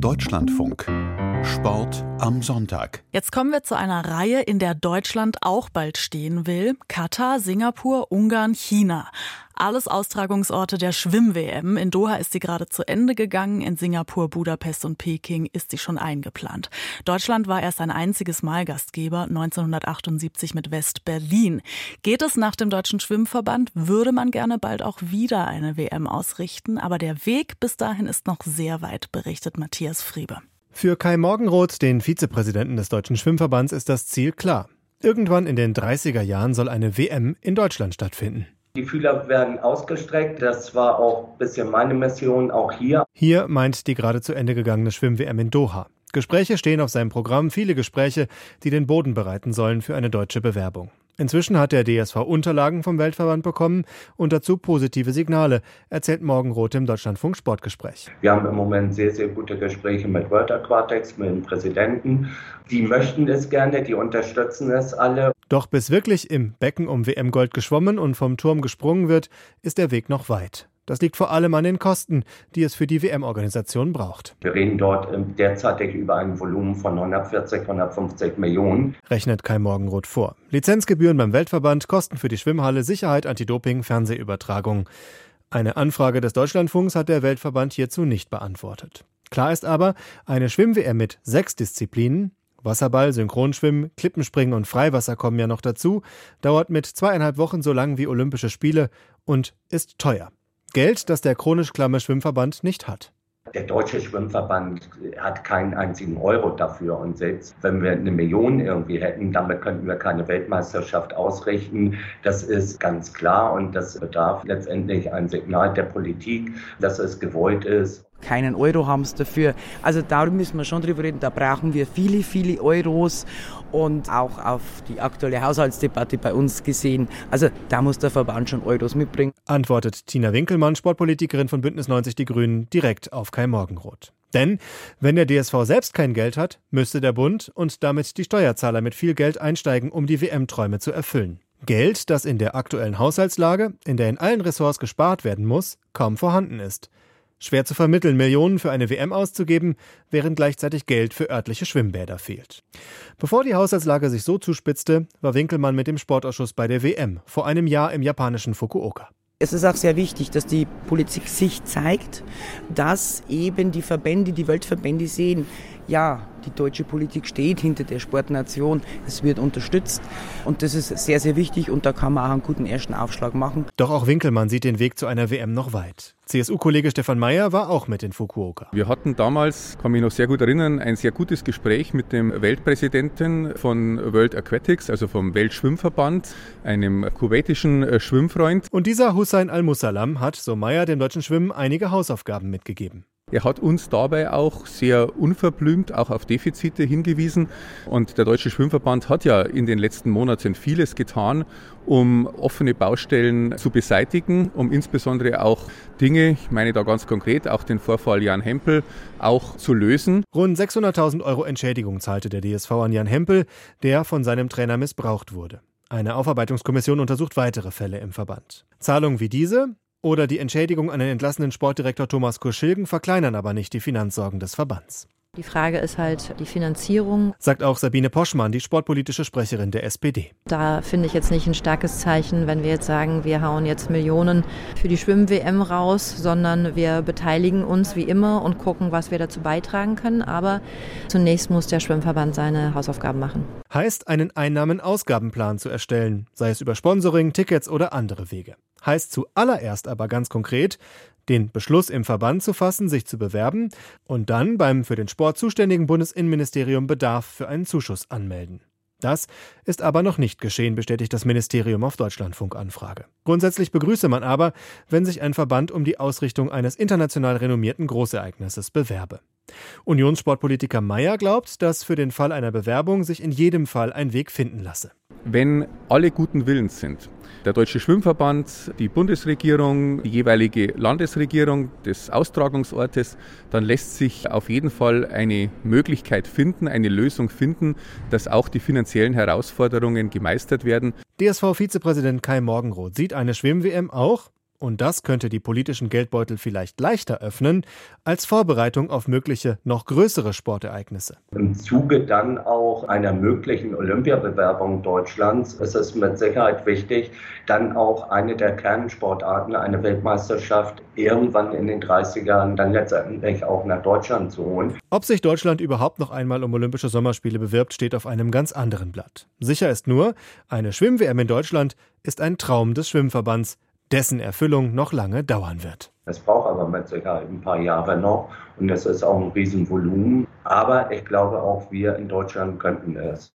Deutschlandfunk. Sport am Sonntag. Jetzt kommen wir zu einer Reihe, in der Deutschland auch bald stehen will. Katar, Singapur, Ungarn, China. Alles Austragungsorte der Schwimm-WM. In Doha ist sie gerade zu Ende gegangen. In Singapur, Budapest und Peking ist sie schon eingeplant. Deutschland war erst ein einziges Mal Gastgeber, 1978 mit West-Berlin. Geht es nach dem Deutschen Schwimmverband, würde man gerne bald auch wieder eine WM ausrichten. Aber der Weg bis dahin ist noch sehr weit, berichtet Matthias Friebe. Für Kai Morgenroth, den Vizepräsidenten des Deutschen Schwimmverbands, ist das Ziel klar. Irgendwann in den 30er Jahren soll eine WM in Deutschland stattfinden. Die Fühler werden ausgestreckt. Das war auch ein bisschen meine Mission, auch hier. Hier meint die gerade zu Ende gegangene Schwimm-WM in Doha. Gespräche stehen auf seinem Programm, viele Gespräche, die den Boden bereiten sollen für eine deutsche Bewerbung. Inzwischen hat der DSV Unterlagen vom Weltverband bekommen und dazu positive Signale, erzählt Morgenroth im Deutschlandfunk Sportgespräch. Wir haben im Moment sehr, sehr gute Gespräche mit World Aquatics, mit dem Präsidenten. Die möchten es gerne, die unterstützen es alle. Doch bis wirklich im Becken um WM-Gold geschwommen und vom Turm gesprungen wird, ist der Weg noch weit. Das liegt vor allem an den Kosten, die es für die WM-Organisation braucht. Wir reden dort derzeitig über ein Volumen von 140, 150 Millionen. Rechnet Kai Morgenroth vor. Lizenzgebühren beim Weltverband, Kosten für die Schwimmhalle, Sicherheit, Anti-Doping, Fernsehübertragung. Eine Anfrage des Deutschlandfunks hat der Weltverband hierzu nicht beantwortet. Klar ist aber, eine Schwimm-WM mit sechs Disziplinen, Wasserball, Synchronschwimmen, Klippenspringen und Freiwasser kommen ja noch dazu, dauert mit zweieinhalb Wochen so lang wie Olympische Spiele und ist teuer. Geld, das der chronisch klamme Schwimmverband nicht hat. Der Deutsche Schwimmverband hat keinen einzigen Euro dafür. Und selbst wenn wir eine Million irgendwie hätten, damit könnten wir keine Weltmeisterschaft ausrichten. Das ist ganz klar und das bedarf letztendlich ein Signal der Politik, dass es gewollt ist keinen Euro haben sie dafür. Also darum müssen wir schon drüber reden. Da brauchen wir viele, viele Euros und auch auf die aktuelle Haushaltsdebatte bei uns gesehen. Also da muss der Verband schon Euros mitbringen. Antwortet Tina Winkelmann, Sportpolitikerin von Bündnis 90 Die Grünen, direkt auf Kai Morgenroth. Denn wenn der DSV selbst kein Geld hat, müsste der Bund und damit die Steuerzahler mit viel Geld einsteigen, um die WM-Träume zu erfüllen. Geld, das in der aktuellen Haushaltslage, in der in allen Ressorts gespart werden muss, kaum vorhanden ist. Schwer zu vermitteln, Millionen für eine WM auszugeben, während gleichzeitig Geld für örtliche Schwimmbäder fehlt. Bevor die Haushaltslage sich so zuspitzte, war Winkelmann mit dem Sportausschuss bei der WM vor einem Jahr im japanischen Fukuoka. Es ist auch sehr wichtig, dass die Politik sich zeigt, dass eben die Verbände, die Weltverbände sehen, ja, die deutsche Politik steht hinter der Sportnation, es wird unterstützt und das ist sehr, sehr wichtig und da kann man auch einen guten ersten Aufschlag machen. Doch auch Winkelmann sieht den Weg zu einer WM noch weit. CSU-Kollege Stefan Mayer war auch mit in Fukuoka. Wir hatten damals, kann mich noch sehr gut erinnern, ein sehr gutes Gespräch mit dem Weltpräsidenten von World Aquatics, also vom Weltschwimmverband, einem kuwaitischen äh, Schwimmfreund. Und dieser Hussein al-Musalam hat, so Mayer, dem deutschen Schwimmen einige Hausaufgaben mitgegeben. Er hat uns dabei auch sehr unverblümt auch auf Defizite hingewiesen. Und der Deutsche Schwimmverband hat ja in den letzten Monaten vieles getan, um offene Baustellen zu beseitigen, um insbesondere auch Dinge, ich meine da ganz konkret auch den Vorfall Jan Hempel, auch zu lösen. Rund 600.000 Euro Entschädigung zahlte der DSV an Jan Hempel, der von seinem Trainer missbraucht wurde. Eine Aufarbeitungskommission untersucht weitere Fälle im Verband. Zahlungen wie diese oder die Entschädigung an den entlassenen Sportdirektor Thomas Kurschilgen verkleinern aber nicht die Finanzsorgen des Verbands. Die Frage ist halt die Finanzierung. Sagt auch Sabine Poschmann, die sportpolitische Sprecherin der SPD. Da finde ich jetzt nicht ein starkes Zeichen, wenn wir jetzt sagen, wir hauen jetzt Millionen für die Schwimm-WM raus, sondern wir beteiligen uns wie immer und gucken, was wir dazu beitragen können. Aber zunächst muss der Schwimmverband seine Hausaufgaben machen. Heißt, einen Einnahmen-Ausgabenplan zu erstellen, sei es über Sponsoring, Tickets oder andere Wege. Heißt zuallererst aber ganz konkret, den Beschluss im Verband zu fassen, sich zu bewerben und dann beim für den Sport zuständigen Bundesinnenministerium Bedarf für einen Zuschuss anmelden. Das ist aber noch nicht geschehen, bestätigt das Ministerium auf Deutschlandfunk-Anfrage. Grundsätzlich begrüße man aber, wenn sich ein Verband um die Ausrichtung eines international renommierten Großereignisses bewerbe. Unionssportpolitiker Meyer glaubt, dass für den Fall einer Bewerbung sich in jedem Fall ein Weg finden lasse. Wenn alle guten Willens sind, der Deutsche Schwimmverband, die Bundesregierung, die jeweilige Landesregierung des Austragungsortes, dann lässt sich auf jeden Fall eine Möglichkeit finden, eine Lösung finden, dass auch die finanziellen Herausforderungen gemeistert werden. DSV-Vizepräsident Kai Morgenroth sieht eine Schwimm-WM auch Und das könnte die politischen Geldbeutel vielleicht leichter öffnen als Vorbereitung auf mögliche noch größere Sportereignisse. Im Zuge dann auch einer möglichen Olympiabewerbung Deutschlands ist es mit Sicherheit wichtig, dann auch eine der Kernsportarten, eine Weltmeisterschaft, irgendwann in den 30ern dann letztendlich auch nach Deutschland zu holen. Ob sich Deutschland überhaupt noch einmal um Olympische Sommerspiele bewirbt, steht auf einem ganz anderen Blatt. Sicher ist nur, eine Schwimm-WM in Deutschland ist ein Traum des Schwimmverbands dessen Erfüllung noch lange dauern wird. Es braucht aber mit Sicherheit ein paar Jahre noch und es ist auch ein Riesenvolumen. Aber ich glaube auch, wir in Deutschland könnten es.